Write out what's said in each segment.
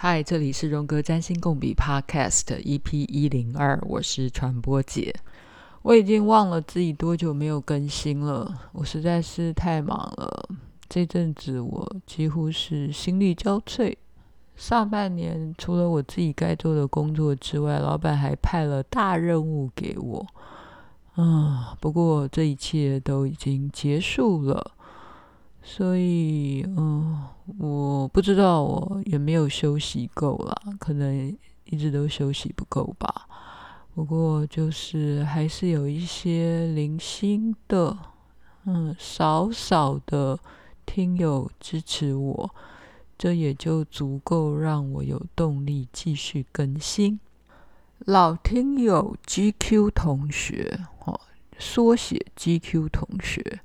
嗨，这里是荣格占星共笔 Podcast EP 一零二，我是传播姐。我已经忘了自己多久没有更新了，我实在是太忙了。这阵子我几乎是心力交瘁。上半年除了我自己该做的工作之外，老板还派了大任务给我。嗯，不过这一切都已经结束了。所以，嗯，我不知道我有没有休息够啦，可能一直都休息不够吧。不过，就是还是有一些零星的，嗯，少少的听友支持我，这也就足够让我有动力继续更新。老听友 GQ 同学，哦，缩写 GQ 同学。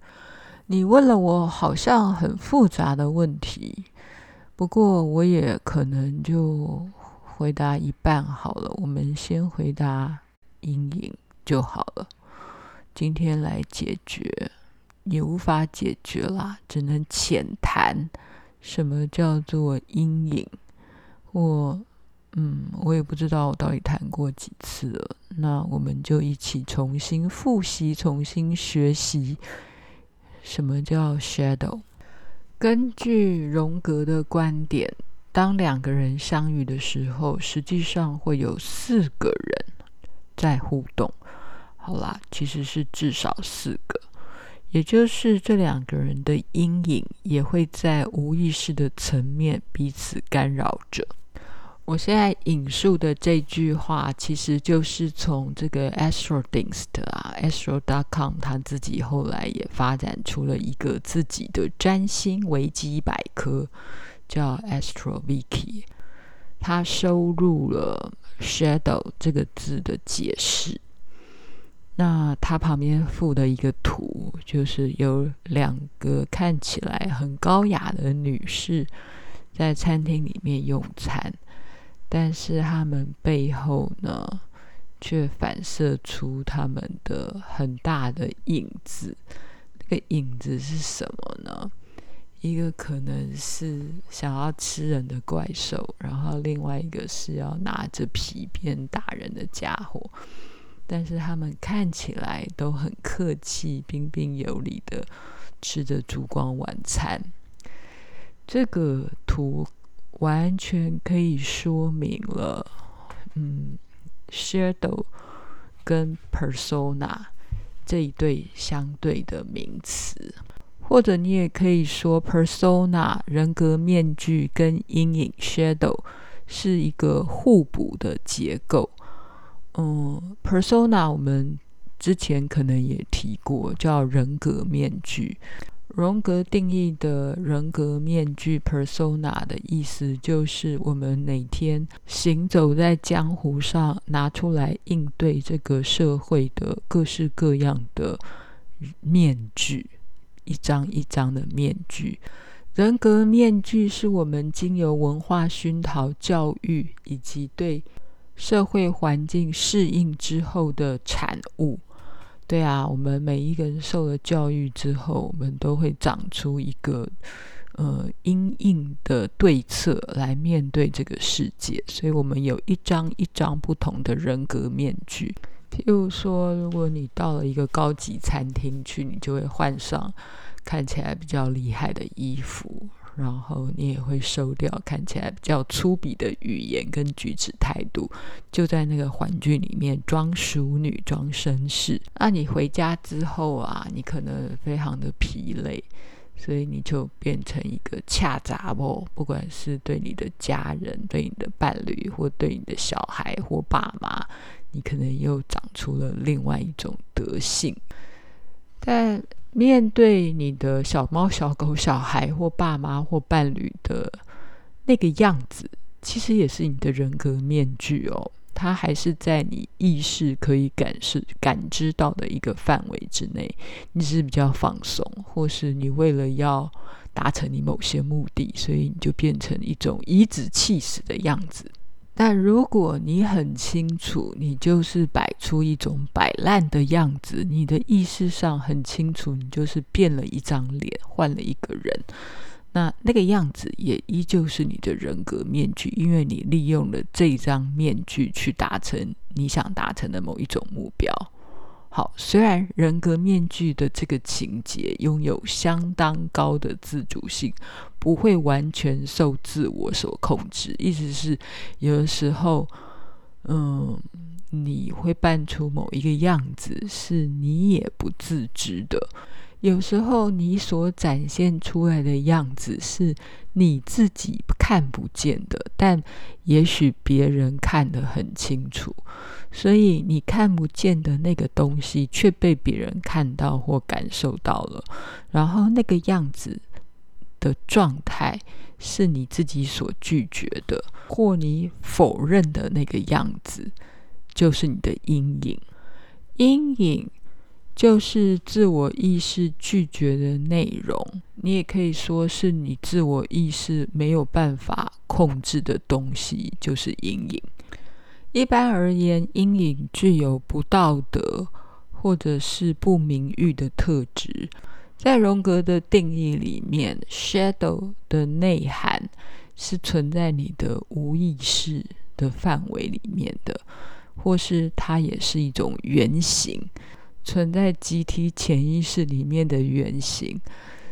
你问了我好像很复杂的问题，不过我也可能就回答一半好了。我们先回答阴影就好了。今天来解决，也无法解决啦，只能浅谈什么叫做阴影。我嗯，我也不知道我到底谈过几次了。那我们就一起重新复习，重新学习。什么叫 shadow？根据荣格的观点，当两个人相遇的时候，实际上会有四个人在互动。好啦，其实是至少四个，也就是这两个人的阴影也会在无意识的层面彼此干扰着。我现在引述的这句话，其实就是从这个 Astrodist 啊，Astro.com 他自己后来也发展出了一个自己的占星维基百科，叫 AstroWiki，他收录了 Shadow 这个字的解释。那他旁边附的一个图，就是有两个看起来很高雅的女士在餐厅里面用餐。但是他们背后呢，却反射出他们的很大的影子。那个影子是什么呢？一个可能是想要吃人的怪兽，然后另外一个是要拿着皮鞭打人的家伙。但是他们看起来都很客气、彬彬有礼的吃着烛光晚餐。这个图。完全可以说明了，嗯，shadow 跟 persona 这一对相对的名词，或者你也可以说 persona 人格面具跟阴影 shadow 是一个互补的结构。嗯，persona 我们之前可能也提过，叫人格面具。荣格定义的人格面具 （persona） 的意思，就是我们每天行走在江湖上，拿出来应对这个社会的各式各样的面具，一张一张的面具。人格面具是我们经由文化熏陶、教育以及对社会环境适应之后的产物。对啊，我们每一个人受了教育之后，我们都会长出一个呃因应的对策来面对这个世界，所以我们有一张一张不同的人格面具。譬如说，如果你到了一个高级餐厅去，你就会换上看起来比较厉害的衣服。然后你也会收掉看起来比较粗鄙的语言跟举止态度，就在那个环境里面装淑女、装绅士。那你回家之后啊，你可能非常的疲累，所以你就变成一个恰杂不，不管是对你的家人、对你的伴侣，或对你的小孩或爸妈，你可能又长出了另外一种德性，但。面对你的小猫、小狗、小孩或爸妈或伴侣的那个样子，其实也是你的人格面具哦。它还是在你意识可以感是、感知到的一个范围之内。你只是比较放松，或是你为了要达成你某些目的，所以你就变成一种颐指气使的样子。但如果你很清楚，你就是摆出一种摆烂的样子，你的意识上很清楚，你就是变了一张脸，换了一个人，那那个样子也依旧是你的人格面具，因为你利用了这张面具去达成你想达成的某一种目标。好，虽然人格面具的这个情节拥有相当高的自主性，不会完全受自我所控制，意思是有的时候，嗯，你会扮出某一个样子，是你也不自知的。有时候你所展现出来的样子是你自己看不见的，但也许别人看得很清楚，所以你看不见的那个东西却被别人看到或感受到了，然后那个样子的状态是你自己所拒绝的，或你否认的那个样子，就是你的阴影，阴影。就是自我意识拒绝的内容，你也可以说是你自我意识没有办法控制的东西，就是阴影。一般而言，阴影具有不道德或者是不名誉的特质。在荣格的定义里面，shadow 的内涵是存在你的无意识的范围里面的，或是它也是一种原型。存在集体潜意识里面的原型，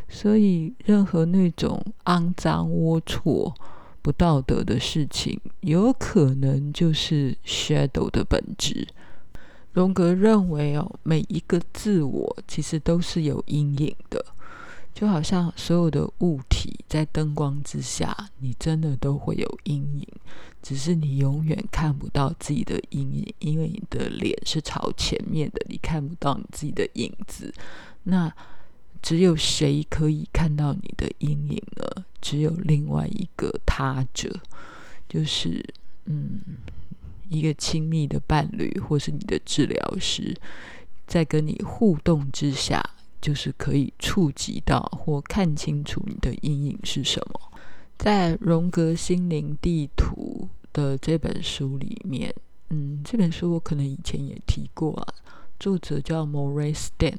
所以任何那种肮脏、龌龊、不道德的事情，有可能就是 shadow 的本质。荣格认为哦，每一个自我其实都是有阴影的。就好像所有的物体在灯光之下，你真的都会有阴影，只是你永远看不到自己的阴影，因为你的脸是朝前面的，你看不到你自己的影子。那只有谁可以看到你的阴影呢？只有另外一个他者，就是嗯，一个亲密的伴侣，或是你的治疗师，在跟你互动之下。就是可以触及到或看清楚你的阴影是什么。在《荣格心灵地图》的这本书里面，嗯，这本书我可能以前也提过啊。作者叫莫瑞斯丹，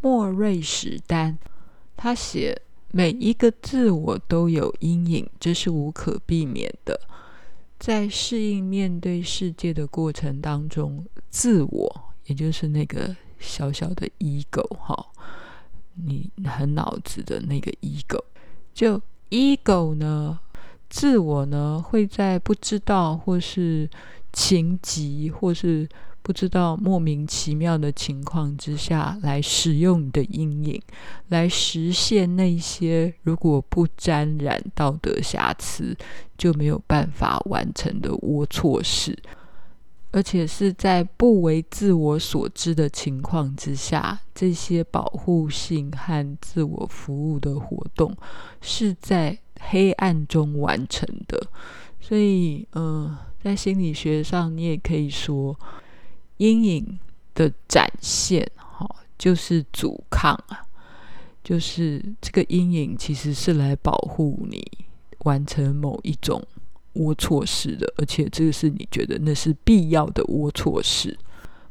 莫瑞史丹。他写每一个自我都有阴影，这是无可避免的。在适应面对世界的过程当中，自我也就是那个。小小的 ego 哈，你很脑子的那个 ego，就 ego 呢，自我呢会在不知道或是情急或是不知道莫名其妙的情况之下来使用你的阴影，来实现那些如果不沾染道德瑕疵就没有办法完成的龌龊事。而且是在不为自我所知的情况之下，这些保护性和自我服务的活动是在黑暗中完成的。所以，嗯、在心理学上，你也可以说，阴影的展现，哈，就是阻抗啊，就是这个阴影其实是来保护你完成某一种。龌龊事的，而且这个是你觉得那是必要的龌龊事。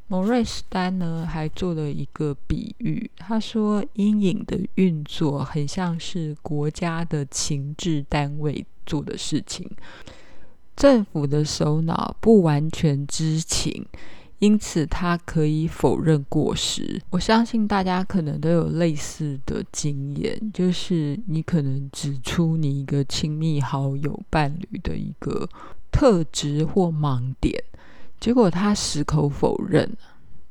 莫瑞斯丹呢还做了一个比喻，他说阴影的运作很像是国家的情治单位做的事情，政府的首脑不完全知情。因此，他可以否认过失。我相信大家可能都有类似的经验，就是你可能指出你一个亲密好友伴侣的一个特质或盲点，结果他矢口否认。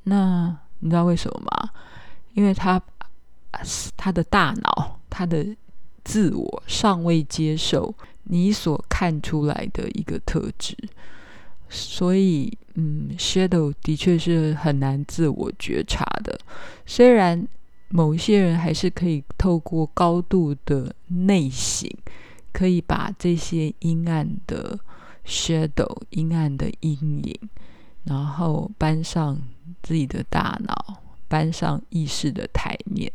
那你知道为什么吗？因为他他的大脑、他的自我尚未接受你所看出来的一个特质。所以，嗯，shadow 的确是很难自我觉察的。虽然某些人还是可以透过高度的内省，可以把这些阴暗的 shadow、阴暗的阴影，然后搬上自己的大脑，搬上意识的台面。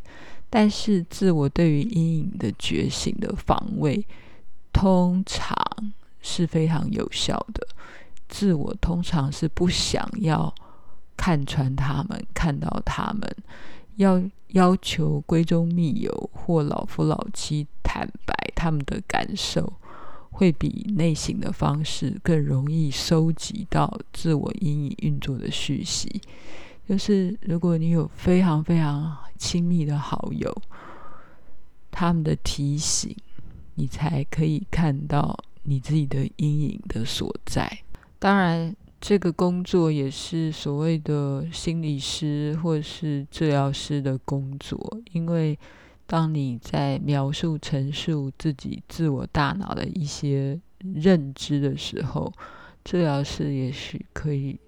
但是，自我对于阴影的觉醒的防卫，通常是非常有效的。自我通常是不想要看穿他们，看到他们，要要求闺中密友或老夫老妻坦白他们的感受，会比内省的方式更容易收集到自我阴影运作的讯息。就是如果你有非常非常亲密的好友，他们的提醒，你才可以看到你自己的阴影的所在。当然，这个工作也是所谓的心理师或是治疗师的工作，因为当你在描述、陈述自己自我大脑的一些认知的时候，治疗师也许可以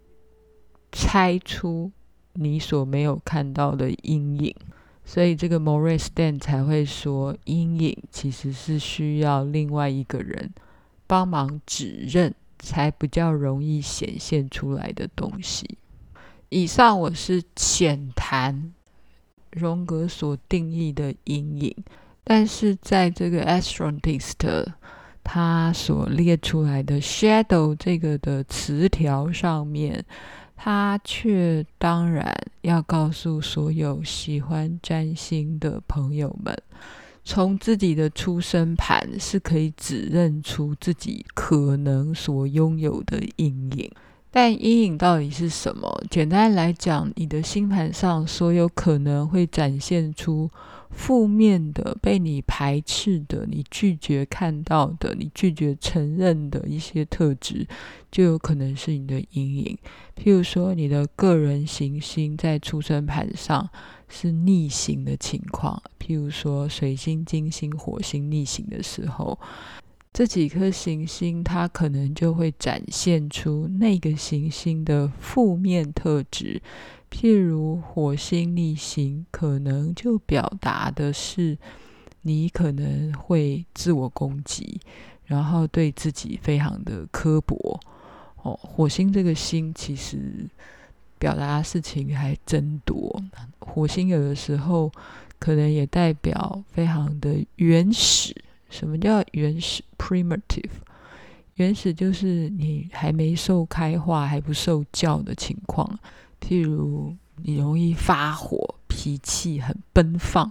猜出。你所没有看到的阴影，所以这个 Morris Stan 才会说，阴影其实是需要另外一个人帮忙指认，才比较容易显现出来的东西。以上我是浅谈荣格所定义的阴影，但是在这个 astrontist 他所列出来的 Shadow 这个的词条上面。他却当然要告诉所有喜欢占星的朋友们，从自己的出生盘是可以指认出自己可能所拥有的阴影。但阴影到底是什么？简单来讲，你的星盘上所有可能会展现出。负面的、被你排斥的、你拒绝看到的、你拒绝承认的一些特质，就有可能是你的阴影。譬如说，你的个人行星在出生盘上是逆行的情况，譬如说水星、金星、火星逆行的时候，这几颗行星它可能就会展现出那个行星的负面特质。譬如火星逆行，可能就表达的是你可能会自我攻击，然后对自己非常的刻薄。哦，火星这个星其实表达的事情还真多。火星有的时候可能也代表非常的原始。什么叫原始？Primitive。原始就是你还没受开化、还不受教的情况。譬如你容易发火，脾气很奔放，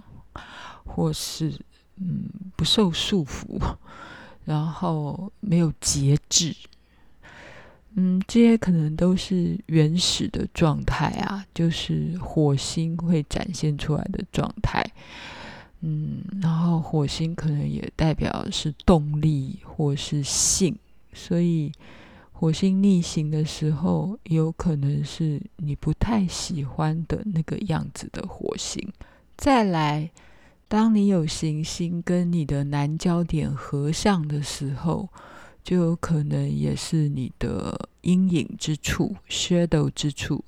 或是嗯不受束缚，然后没有节制，嗯，这些可能都是原始的状态啊，就是火星会展现出来的状态，嗯，然后火星可能也代表是动力或是性，所以。火星逆行的时候，有可能是你不太喜欢的那个样子的火星。再来，当你有行星跟你的南焦点合相的时候，就有可能也是你的阴影之处 （shadow 之处）。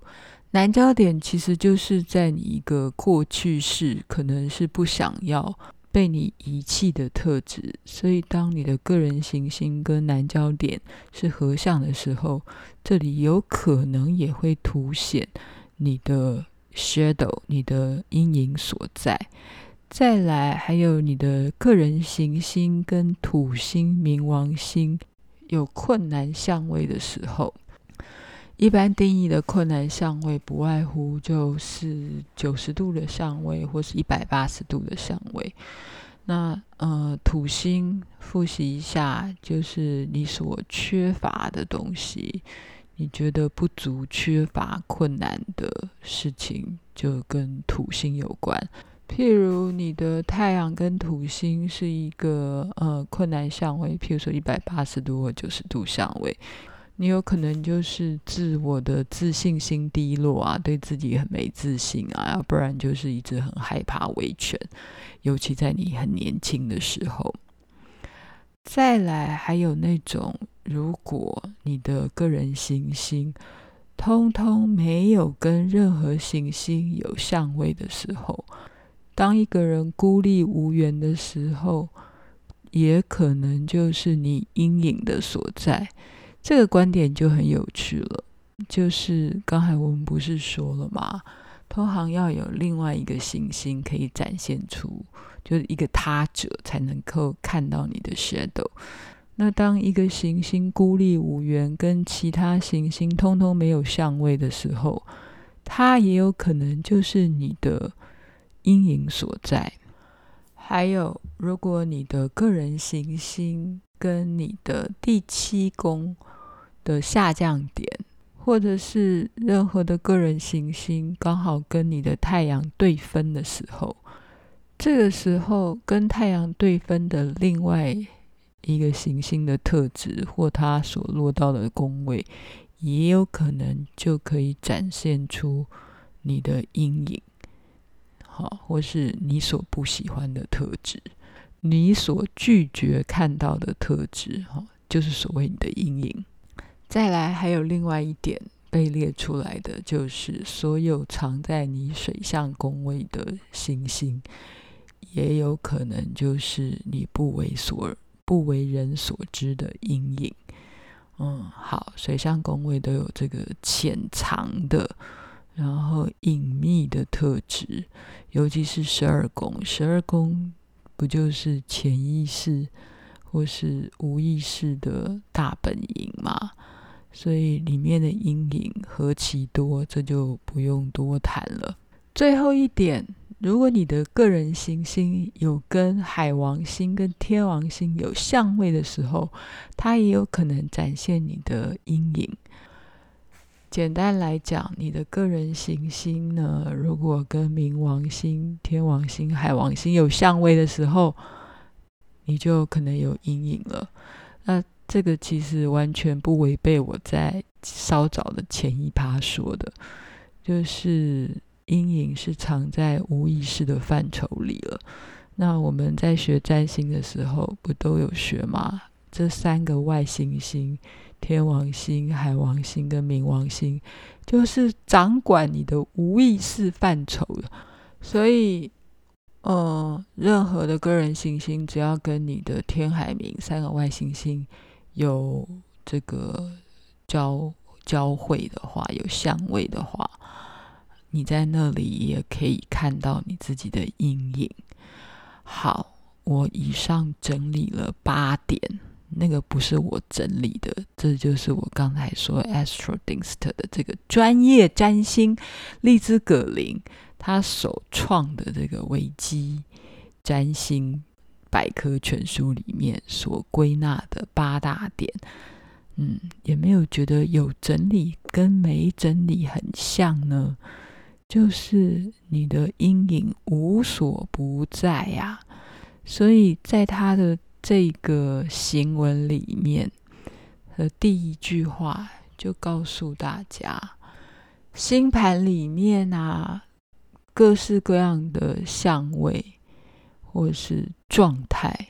南交点其实就是在你一个过去式，可能是不想要。被你遗弃的特质，所以当你的个人行星跟南交点是合相的时候，这里有可能也会凸显你的 shadow，你的阴影所在。再来，还有你的个人行星跟土星、冥王星有困难相位的时候。一般定义的困难相位不外乎就是九十度的相位，或是一百八十度的相位。那呃，土星复习一下，就是你所缺乏的东西，你觉得不足、缺乏、困难的事情，就跟土星有关。譬如你的太阳跟土星是一个呃困难相位，譬如说一百八十度或九十度相位。你有可能就是自我的自信心低落啊，对自己很没自信啊，要不然就是一直很害怕维权，尤其在你很年轻的时候。再来，还有那种，如果你的个人行星通通没有跟任何行星有相位的时候，当一个人孤立无援的时候，也可能就是你阴影的所在。这个观点就很有趣了，就是刚才我们不是说了吗？通行要有另外一个行星可以展现出，就是一个他者才能够看到你的 shadow。那当一个行星孤立无援，跟其他行星通通没有相位的时候，它也有可能就是你的阴影所在。还有，如果你的个人行星跟你的第七宫的下降点，或者是任何的个人行星刚好跟你的太阳对分的时候，这个时候跟太阳对分的另外一个行星的特质，或它所落到的宫位，也有可能就可以展现出你的阴影。好，或是你所不喜欢的特质，你所拒绝看到的特质，哈，就是所谓你的阴影。再来，还有另外一点被列出来的，就是所有藏在你水象宫位的星星，也有可能就是你不为所不为人所知的阴影。嗯，好，水象宫位都有这个潜藏的。然后隐秘的特质，尤其是十二宫，十二宫不就是潜意识或是无意识的大本营吗？所以里面的阴影何其多，这就不用多谈了。最后一点，如果你的个人行星有跟海王星跟天王星有相位的时候，它也有可能展现你的阴影。简单来讲，你的个人行星呢，如果跟冥王星、天王星、海王星有相位的时候，你就可能有阴影了。那这个其实完全不违背我在稍早的前一趴说的，就是阴影是藏在无意识的范畴里了。那我们在学占星的时候，不都有学吗？这三个外行星。天王星、海王星跟冥王星，就是掌管你的无意识范畴的。所以，呃，任何的个人行星，只要跟你的天、海、冥三个外行星有这个交交汇的话，有相位的话，你在那里也可以看到你自己的阴影。好，我以上整理了八点。那个不是我整理的，这就是我刚才说 Astrodienst 的这个专业占星丽兹葛林他首创的这个维基占星百科全书里面所归纳的八大点。嗯，也没有觉得有整理跟没整理很像呢，就是你的阴影无所不在呀，所以在他的。这个行文里面的第一句话就告诉大家，星盘里面啊，各式各样的相位或是状态，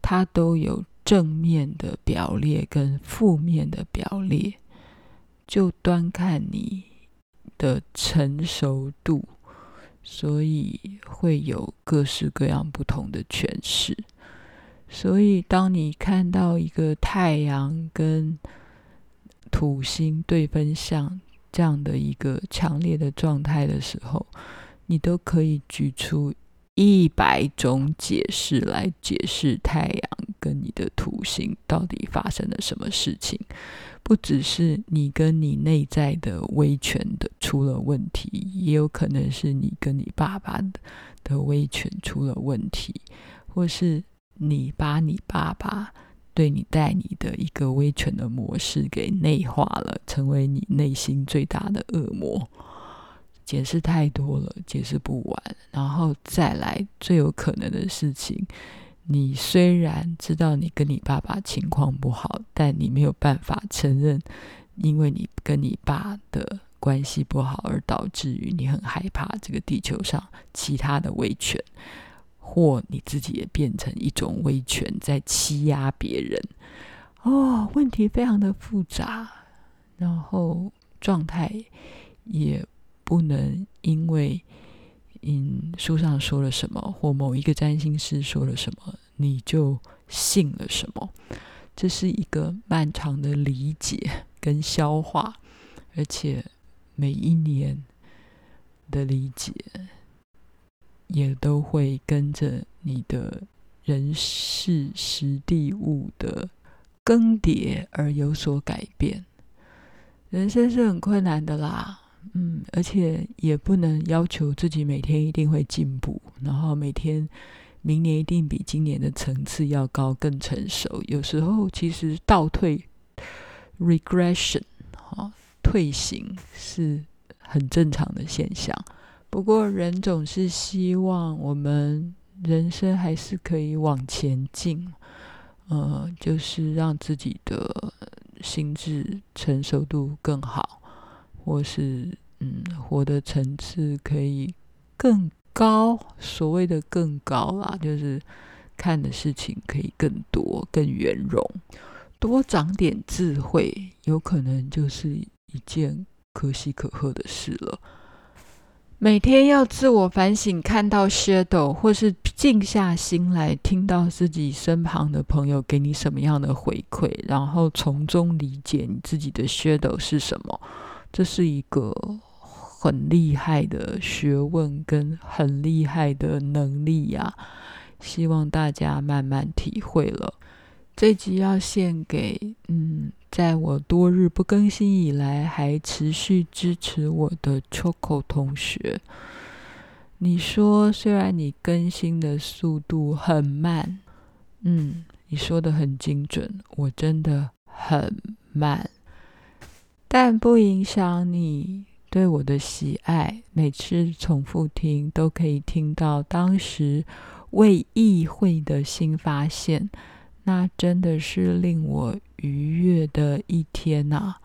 它都有正面的表列跟负面的表列，就端看你的成熟度，所以会有各式各样不同的诠释。所以，当你看到一个太阳跟土星对分相这样的一个强烈的状态的时候，你都可以举出一百种解释来解释太阳跟你的土星到底发生了什么事情。不只是你跟你内在的威权的出了问题，也有可能是你跟你爸爸的威权出了问题，或是。你把你爸爸对你带你的一个威权的模式给内化了，成为你内心最大的恶魔。解释太多了，解释不完。然后再来最有可能的事情，你虽然知道你跟你爸爸情况不好，但你没有办法承认，因为你跟你爸的关系不好而导致于你很害怕这个地球上其他的威权。或你自己也变成一种威权，在欺压别人哦，问题非常的复杂，然后状态也不能因为嗯书上说了什么，或某一个占星师说了什么，你就信了什么。这是一个漫长的理解跟消化，而且每一年的理解。也都会跟着你的人事时地物的更迭而有所改变。人生是很困难的啦，嗯，而且也不能要求自己每天一定会进步，然后每天明年一定比今年的层次要高，更成熟。有时候其实倒退 （regression） 哈，退行是很正常的现象。不过人总是希望我们人生还是可以往前进，呃，就是让自己的心智成熟度更好，或是。嗯，活的层次可以更高，所谓的更高啦，就是看的事情可以更多、更圆融，多长点智慧，有可能就是一件可喜可贺的事了。每天要自我反省，看到 shadow，或是静下心来听到自己身旁的朋友给你什么样的回馈，然后从中理解你自己的 shadow 是什么，这是一个。很厉害的学问跟很厉害的能力呀、希望大家慢慢体会了。这集要献给嗯，在我多日不更新以来还持续支持我的 Choco 同学。你说，虽然你更新的速度很慢，嗯，你说的很精准，我真的很慢，但不影响你。对我的喜爱，每次重复听都可以听到当时未意会的新发现，那真的是令我愉悦的一天呐、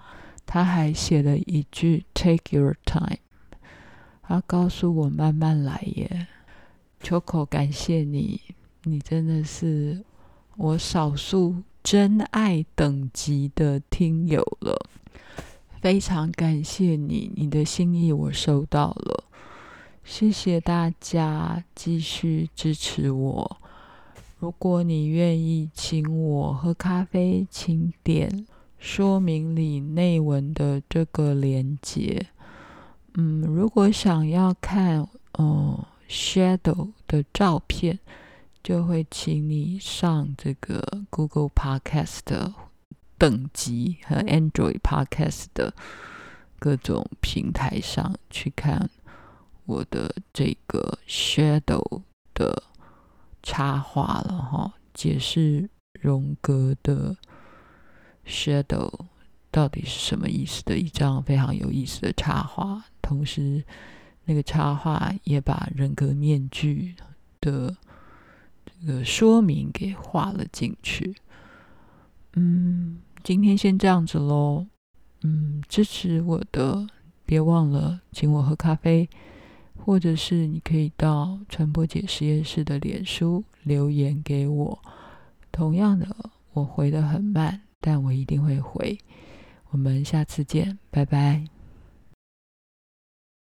他还写了一句 “Take your time”，他告诉我慢慢来耶。Choco，感谢你，你真的是我少数真爱等级的听友了。非常感谢你，你的心意我收到了，谢谢大家继续支持我。如果你愿意请我喝咖啡，请点说明里内文的这个链接。嗯，如果想要看嗯 shadow 的照片，就会请你上这个 Google Podcast。等级和 Android Podcast 的各种平台上去看我的这个 Shadow 的插画了哈，解释荣格的 Shadow 到底是什么意思的一张非常有意思的插画，同时那个插画也把人格面具的这个说明给画了进去，嗯。今天先这样子喽，嗯，支持我的，别忘了请我喝咖啡，或者是你可以到传播姐实验室的脸书留言给我。同样的，我回的很慢，但我一定会回。我们下次见，拜拜。